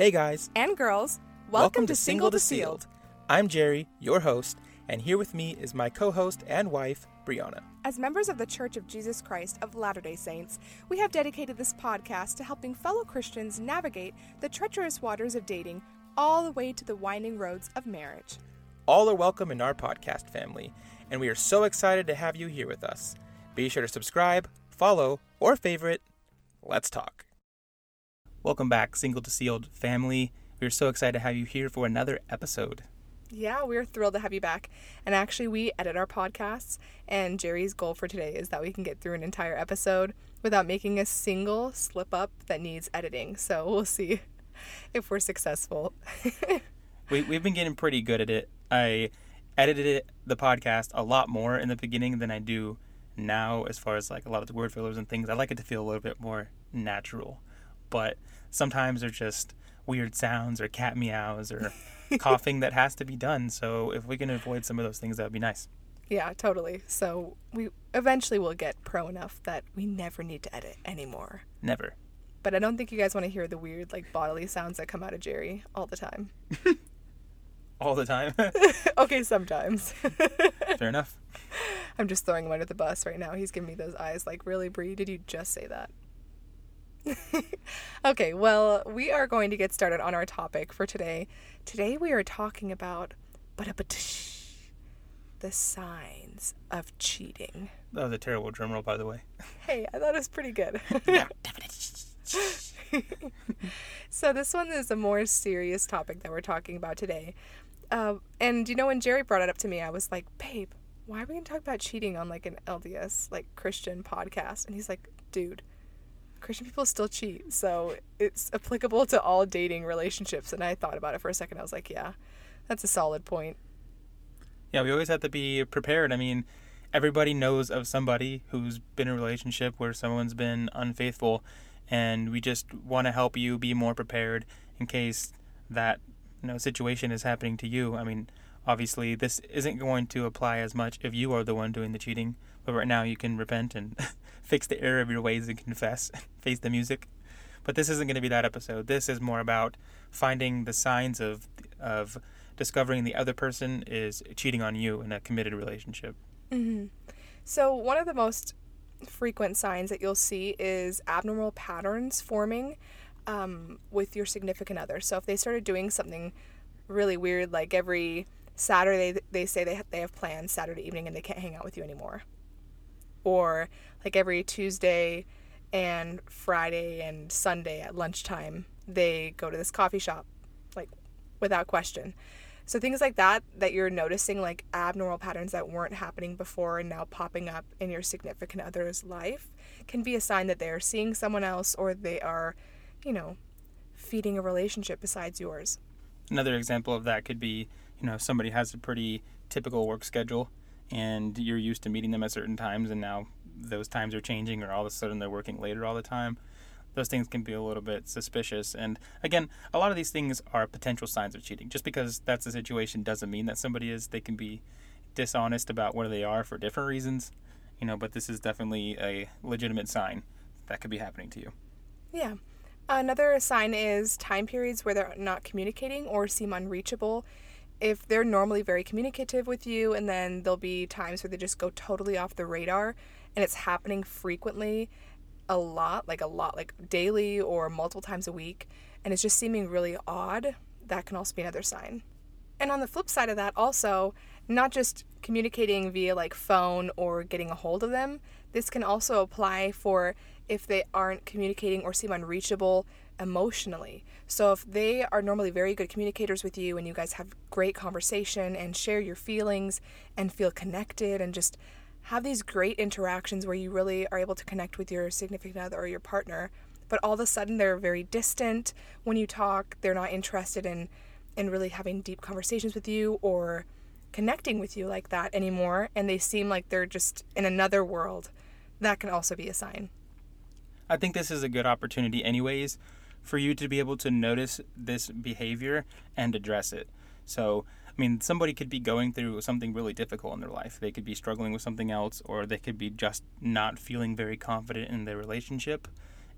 Hey guys, and girls, welcome, to Single to Sealed. I'm Jerry, your host, and here with me is my co host and wife, Brianna. As members of the Church of Jesus Christ of Latter day Saints, we have dedicated this podcast to helping fellow Christians navigate the treacherous waters of dating all the way to the winding roads of marriage. All are welcome in our podcast family, and we are so excited to have you here with us. Be sure to subscribe, follow, or favorite. Let's talk. Welcome back, Single to Sealed family. We're so excited to have you here for another episode. Yeah, we're thrilled to have you back. And actually, we edit our podcasts, and Jerry's goal for today is that we can get through an entire episode without making a single slip up that needs editing. So we'll see if we're successful. we, we've been getting pretty good at it. I edited it, the podcast a lot more in the beginning than I do now, as far as like a lot of the word fillers and things. I like it to feel a little bit more natural. But sometimes there's just weird sounds or cat meows or coughing that has to be done. So if we can avoid some of those things, that would be nice. Yeah, totally. So we eventually will get pro enough that we never need to edit anymore. Never. But I don't think you guys want to hear the weird like bodily sounds that come out of Jerry all the time. all the time. okay, sometimes. Fair enough. I'm just throwing him under the bus right now. He's giving me those eyes like, really, Brie? Did you just say that? okay, well, we are going to get started on our topic for today. Today we are talking about the signs of cheating. That was a terrible drum roll, by the way. Hey, I thought it was pretty good. so this one is a more serious topic that we're talking about today. Uh, and you know, when Jerry brought it up to me, I was like, "Babe, why are we gonna talk about cheating on like an LDS like Christian podcast?" And he's like, "Dude, Christian people still cheat, so it's applicable to all dating relationships." And I thought about it for a second. I was like, "Yeah, that's a solid point." Yeah, we always have to be prepared. I mean, everybody knows of somebody who's been in a relationship where someone's been unfaithful, and we just want to help you be more prepared in case that you know situation is happening to you. I mean, obviously this isn't going to apply as much if you are the one doing the cheating, but right now you can repent and fix the error of your ways and confess, face the music. But this isn't going to be that episode. This is more about finding the signs of of discovering the other person is cheating on you in a committed relationship. Mm-hmm. So one of the most frequent signs that you'll see is abnormal patterns forming um, with your significant other. So if they started doing something really weird, like every Saturday they say they they have plans Saturday evening and they can't hang out with you anymore, or like every Tuesday and Friday and Sunday at lunchtime they go to this coffee shop, like without question. So things like that that you're noticing like abnormal patterns that weren't happening before and now popping up in your significant other's life can be a sign that they are seeing someone else or they are, you know, feeding a relationship besides yours. Another example of that could be, you know, somebody has a pretty typical work schedule and you're used to meeting them at certain times and now those times are changing or all of a sudden they're working later all the time those things can be a little bit suspicious. And again, a lot of these things are potential signs of cheating. Just because that's the situation doesn't mean that somebody is. They can be dishonest about where they are for different reasons, you know, but this is definitely a legitimate sign that could be happening to you. Yeah. Another sign is time periods where they're not communicating or seem unreachable. If they're normally very communicative with you, and then there'll be times where they just go totally off the radar and it's happening frequently, a lot, like a lot, like daily or multiple times a week, and it's just seeming really odd, that can also be another sign. And on the flip side of that, also, not just communicating via like phone or getting a hold of them, this can also apply for if they aren't communicating or seem unreachable emotionally. So if they are normally very good communicators with you and you guys have great conversation and share your feelings and feel connected and just have these great interactions where you really are able to connect with your significant other or your partner but all of a sudden they're very distant when you talk they're not interested in in really having deep conversations with you or connecting with you like that anymore and they seem like they're just in another world that can also be a sign i think this is a good opportunity anyways for you to be able to notice this behavior and address it so I mean, somebody could be going through something really difficult in their life. They could be struggling with something else, or they could be just not feeling very confident in their relationship.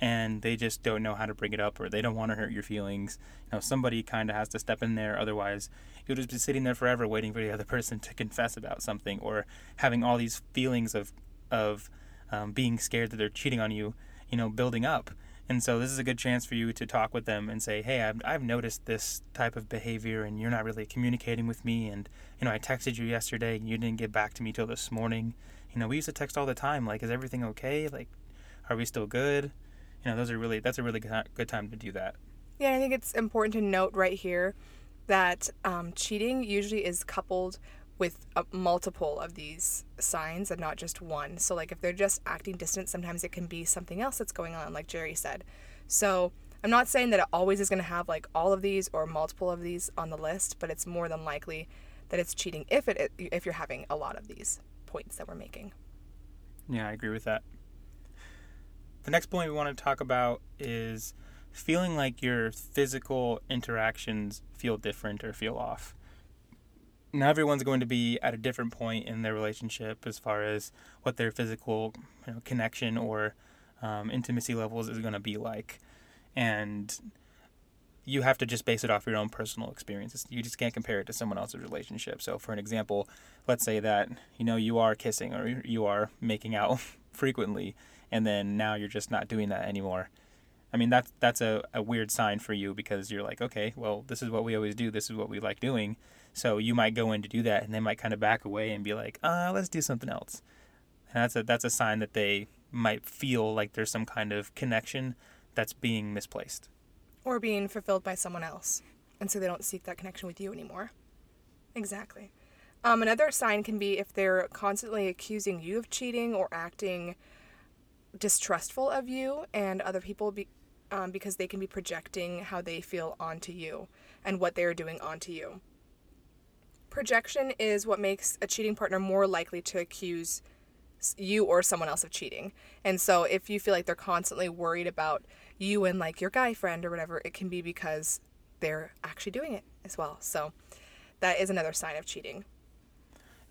and they just don't know how to bring it up or they don't want to hurt your feelings. You know, somebody kind of has to step in there. Otherwise, you'll just be sitting there forever waiting for the other person to confess about something or having all these feelings of of um, being scared that they're cheating on you. You know, building up. And so this is a good chance for you to talk with them and say, "Hey, I've, I've noticed this type of behavior, and you're not really communicating with me. And you know, I texted you yesterday, and you didn't get back to me till this morning. You know, we used to text all the time. Like, is everything okay? Like, are we still good? You know, those are really that's a really good time to do that. Yeah, I think it's important to note right here that um, cheating usually is coupled with a multiple of these signs and not just one. So, like if they're just acting distant, sometimes it can be something else that's going on, like Jerry said. So, I'm not saying that it always is going to have like all of these or multiple of these on the list, but it's more than likely that it's cheating if it if you're having a lot of these points that we're making. Yeah, I agree with that. The next point we want to talk about is feeling like your physical interactions feel different or feel off now everyone's going to be at a different point in their relationship as far as what their physical you know, connection or um, intimacy levels is going to be like. And you have to just base it off your own personal experiences. You just can't compare it to someone else's relationship. So for an example let's say that you know you are kissing or you are making out frequently and then now you're just not doing that anymore. I mean that's that's a, a weird sign for you because you're like, okay, well, this is what we always do, this is what we like doing. So you might go in to do that and they might kind of back away and be like, uh, let's do something else. And that's a that's a sign that they might feel like there's some kind of connection that's being misplaced. Or being fulfilled by someone else. And so they don't seek that connection with you anymore. Exactly. Um, another sign can be if they're constantly accusing you of cheating or acting distrustful of you and other people be, um, because they can be projecting how they feel onto you and what they're doing onto you. Projection is what makes a cheating partner more likely to accuse you or someone else of cheating. And so if you feel like they're constantly worried about you and like your guy friend or whatever, it can be because they're actually doing it as well. So that is another sign of cheating.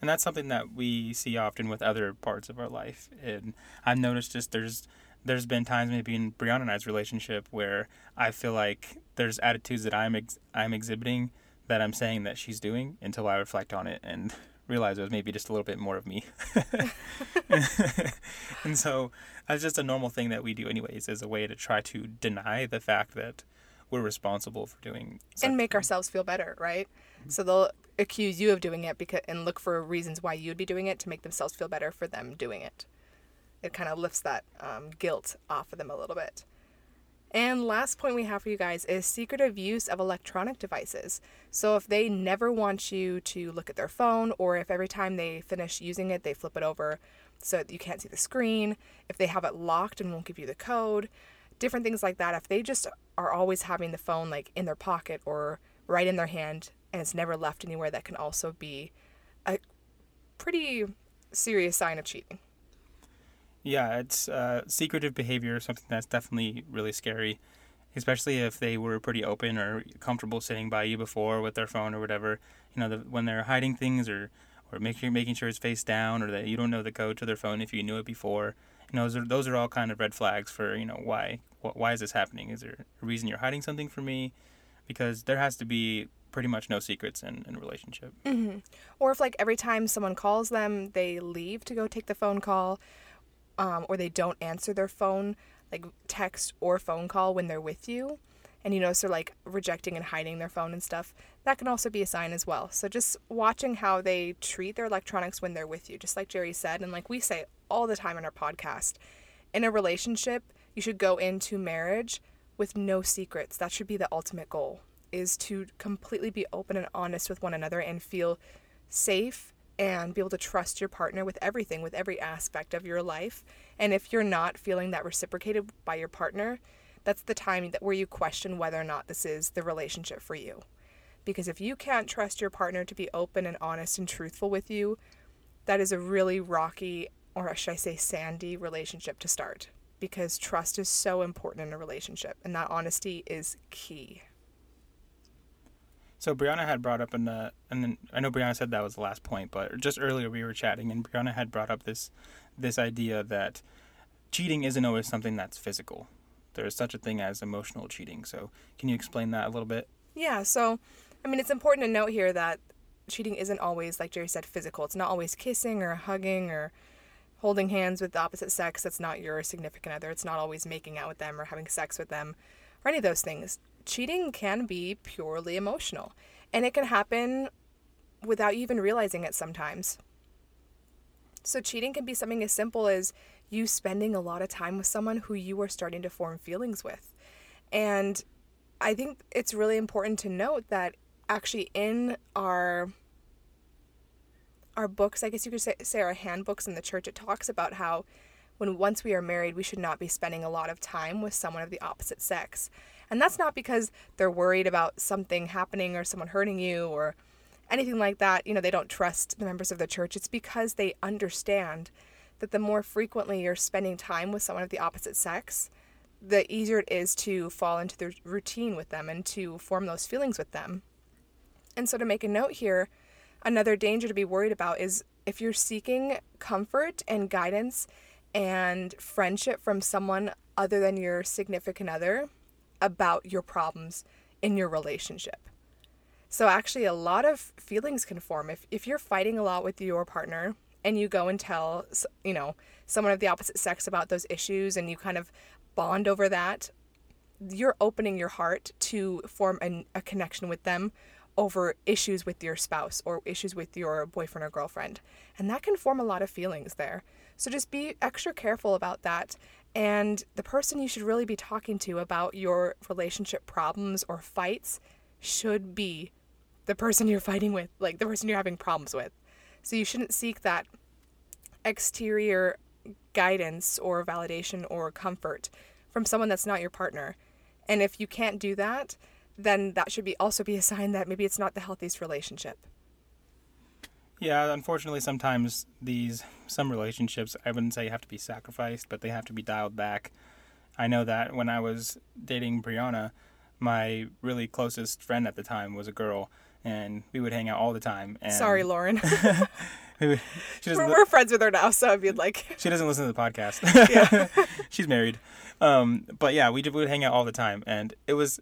And that's something that we see often with other parts of our life. And I've noticed just there's there's been times maybe in Brianna and I's relationship where I feel like there's attitudes that I'm ex- I'm exhibiting that I'm saying that she's doing until I reflect on it and realize it was maybe just a little bit more of me. and so that's just a normal thing that we do anyways as a way to try to deny the fact that we're responsible for doing and make ourselves feel better, right? Mm-hmm. So they'll accuse you of doing it because and look for reasons why you'd be doing it to make themselves feel better for them doing it it kind of lifts that um, guilt off of them a little bit. And last point we have for you guys is secretive use of electronic devices. So if they never want you to look at their phone, or if every time they finish using it, they flip it over so you can't see the screen, if they have it locked and won't give you the code, different things like that. If they just are always having the phone like in their pocket or right in their hand and it's never left anywhere, that can also be a pretty serious sign of cheating. Yeah, it's uh, secretive behavior, something that's definitely really scary, especially if they were pretty open or comfortable sitting by you before with their phone or whatever. You know, the, when they're hiding things or or making making sure it's face down or that you don't know the code to their phone if you knew it before. You know, those are those are all kind of red flags for you know why why is this happening? Is there a reason you're hiding something from me? Because there has to be pretty much no secrets in, in a relationship. Mm-hmm. Or if like every time someone calls them, they leave to go take the phone call um, or they don't answer their phone, like text or phone call when they're with you, and you notice they're like rejecting and hiding their phone and stuff, that can also be a sign as well. So just watching how they treat their electronics when they're with you, just like Jerry said, and like we say all the time in our podcast, in a relationship, you should go into marriage with no secrets. That should be the ultimate goal is to completely be open and honest with one another and feel safe and be able to trust your partner with everything, with every aspect of your life. And if you're not feeling that reciprocated by your partner, that's the time that where you question whether or not this is the relationship for you. Because if you can't trust your partner to be open and honest and truthful with you, that is a really rocky, or should I say sandy, relationship to start. Because trust is so important in a relationship, and that honesty is key. So Brianna had brought up in the, and then I know Brianna said that was the last point, but just earlier we were chatting, and Brianna had brought up this, this idea that cheating isn't always something that's physical. there's such a thing as emotional cheating. So, can you explain that a little bit? Yeah, so I mean, it's important to note here that cheating isn't always, like Jerry said, physical. It's not always kissing or hugging or holding hands with the opposite sex that's not your significant other. It's not always making out with them or having sex with them or any of those things. Cheating can be purely emotional, and it can happen without even realizing it sometimes. So, cheating can be something as simple as you spending a lot of time with someone who you are starting to form feelings with. And I think it's really important to note that actually in our our books, I guess you could say, say our handbooks in the church, it talks about how when once we are married, we should not be spending a lot of time with someone of the opposite sex. And that's not because they're worried about something happening or someone hurting you or anything like that. You know, they don't trust the members of the church. It's because they understand that the more frequently you're spending time with someone of the opposite sex, the easier it is to fall into the routine with them and to form those feelings with them. And so, to make a note here, another danger to be worried about is if you're seeking comfort and guidance and friendship from someone other than your significant other about your problems in your relationship. So, actually, a lot of feelings can form. If, if you're fighting a lot with your partner and you go and tell, you know, someone of the opposite sex about those issues and you kind of bond over that, you're opening your heart to form a, a connection with them over issues with your spouse or issues with your boyfriend or girlfriend. And that can form a lot of feelings there. So just be extra careful about that. And the person you should really be talking to about your relationship problems or fights should be the person you're fighting with, like the person you're having problems with. So you shouldn't seek that exterior guidance or validation or comfort from someone that's not your partner. And if you can't do that, then that should be also be a sign that maybe it's not the healthiest relationship. Yeah, unfortunately sometimes these some relationships I wouldn't say have to be sacrificed, but they have to be dialed back. I know that when I was dating Brianna, my really closest friend at the time was a girl and we would hang out all the time. And Sorry, Lauren. we, we're, we're, friends with her now, so I'd be like. She doesn't listen to the podcast. yeah. She's married. Um, but yeah, we, we would hang out all the time, and it was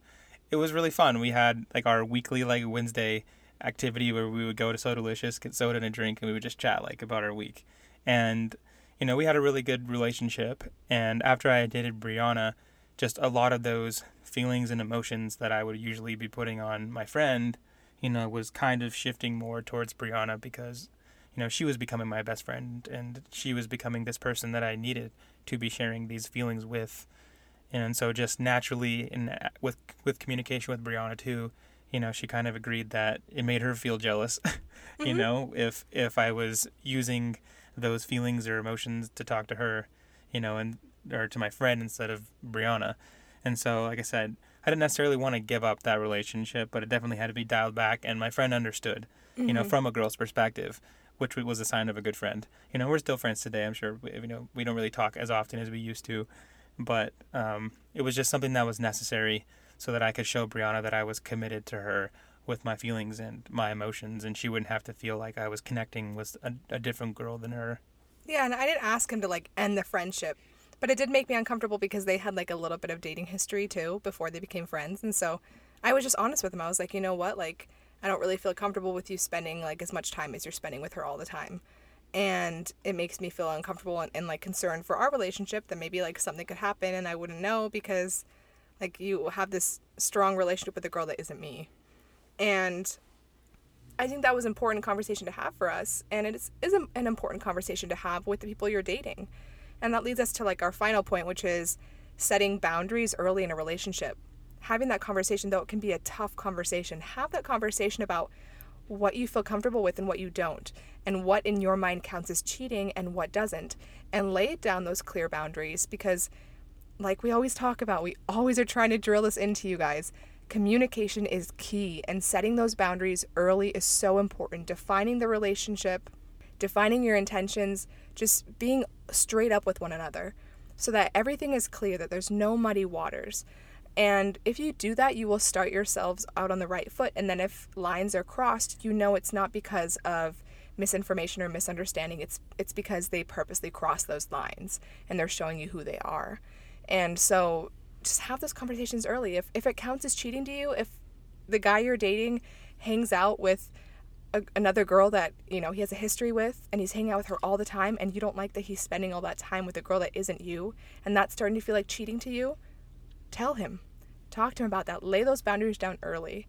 it was really fun. We had like our weekly like Wednesday activity where we would go to Sodalicious, get soda and a drink, and we would just chat like about our week. And you know, we had a really good relationship. And after I dated Brianna, just a lot of those feelings and emotions that I would usually be putting on my friend you know, was kind of shifting more towards Brianna because, you know, she was becoming my best friend and she was becoming this person that I needed to be sharing these feelings with. And so just naturally in with with communication with Brianna too, you know, she kind of agreed that it made her feel jealous, you mm-hmm. know, if if I was using those feelings or emotions to talk to her, you know, and or to my friend instead of Brianna. And so, like I said, I didn't necessarily want to give up that relationship, but it definitely had to be dialed back. And my friend understood, mm-hmm. you know, mm-hmm. from a girl's perspective, which was a sign of a good friend. You know, we're still friends today. I'm sure. You know, we don't really talk as often as we used to, but um, it was just something that was necessary so that I could show Brianna that I was committed to her with my feelings and my emotions, and she wouldn't have to feel like I was connecting with a, a different girl than her. Yeah, and I didn't ask him to like end the friendship but it did make me uncomfortable because they had like a little bit of dating history too before they became friends. And so I was just honest with him. I was like, you know what? Like, I don't really feel comfortable with you spending like as much time as you're spending with her all the time. And it makes me feel uncomfortable and, and like concerned for our relationship that maybe like something could happen and I wouldn't know because like you have this strong relationship with a girl that isn't me. And I think that was important conversation to have for us. And it is, is an important conversation to have with the people you're dating and that leads us to like our final point, which is setting boundaries early in a relationship. Having that conversation, though it can be a tough conversation, have that conversation about what you feel comfortable with and what you don't, and what in your mind counts as cheating and what doesn't, and lay down those clear boundaries because, like we always talk about, we always are trying to drill this into you guys. Communication is key, and setting those boundaries early is so important. Defining the relationship, defining your intentions, just being straight up with one another so that everything is clear, that there's no muddy waters. And if you do that, you will start yourselves out on the right foot. And then if lines are crossed, you know it's not because of misinformation or misunderstanding. It's it's because they purposely cross those lines and they're showing you who they are. And so just have those conversations early. If if it counts as cheating to you, if the guy you're dating hangs out with a, another girl that you know he has a history with and he's hanging out with her all the time and you don't like that he's spending all that time with a girl that isn't you and that's starting to feel like cheating to you tell him. Talk to him about that. Lay those boundaries down early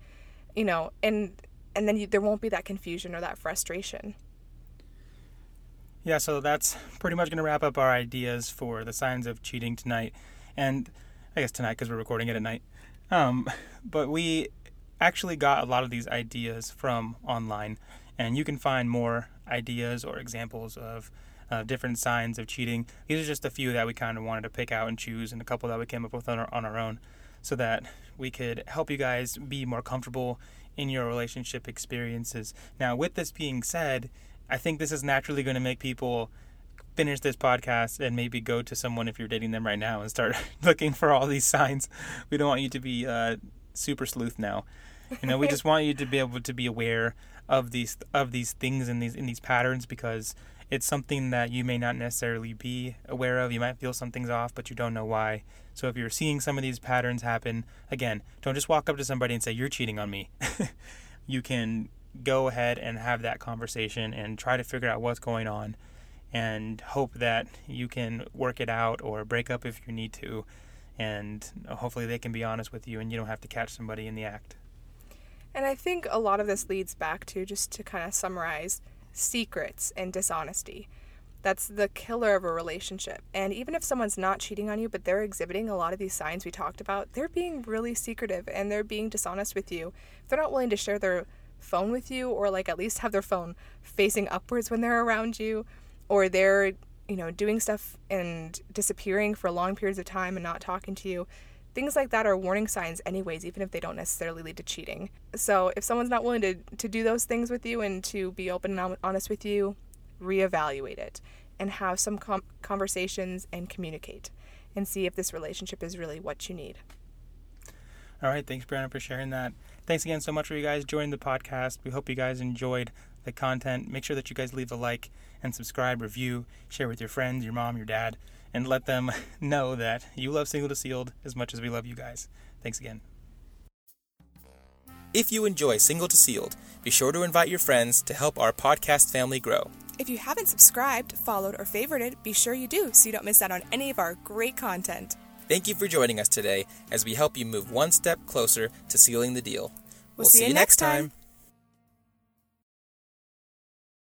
you know and and then you, there won't be that confusion or that frustration yeah so that's pretty much going to wrap up our ideas for the signs of cheating tonight and i guess tonight because we're recording it at night um, but we actually got a lot of these ideas from online, and you can find more ideas or examples of uh, different signs of cheating. These are just a few that we kind of wanted to pick out and choose, and a couple that we came up with on our, on our own, so that we could help you guys be more comfortable in your relationship experiences. Now, with this being said, I think this is naturally going to make people finish this podcast and maybe go to someone if you're dating them right now and start looking for all these signs. We don't want you to be uh, super sleuth now. You know, we just want you to be able to be aware of these of these things and these in these patterns because it's something that you may not necessarily be aware of. You might feel something's off, but you don't know why. So if you're seeing some of these patterns happen, again, don't just walk up to somebody and say you're cheating on me. you can go ahead and have that conversation and try to figure out what's going on and hope that you can work it out or break up if you need to and hopefully they can be honest with you and you don't have to catch somebody in the act. And I think a lot of this leads back to just to kind of summarize secrets and dishonesty. That's the killer of a relationship. And even if someone's not cheating on you, but they're exhibiting a lot of these signs we talked about, they're being really secretive and they're being dishonest with you. If they're not willing to share their phone with you or like at least have their phone facing upwards when they're around you or they're, you know, doing stuff and disappearing for long periods of time and not talking to you, Things like that are warning signs, anyways, even if they don't necessarily lead to cheating. So, if someone's not willing to, to do those things with you and to be open and honest with you, reevaluate it and have some com- conversations and communicate and see if this relationship is really what you need. All right. Thanks, Brianna, for sharing that. Thanks again so much for you guys joining the podcast. We hope you guys enjoyed the content. Make sure that you guys leave a like and subscribe, review, share with your friends, your mom, your dad and let them know that you love Single to Sealed as much as we love you guys. Thanks again. If you enjoy Single to Sealed, be sure to invite your friends to help our podcast family grow. If you haven't subscribed, followed, or favorited, be sure you do so you don't miss out on any of our great content. Thank you for joining us today as we help you move one step closer to sealing the deal. We'll, we'll see, see, you next time. time.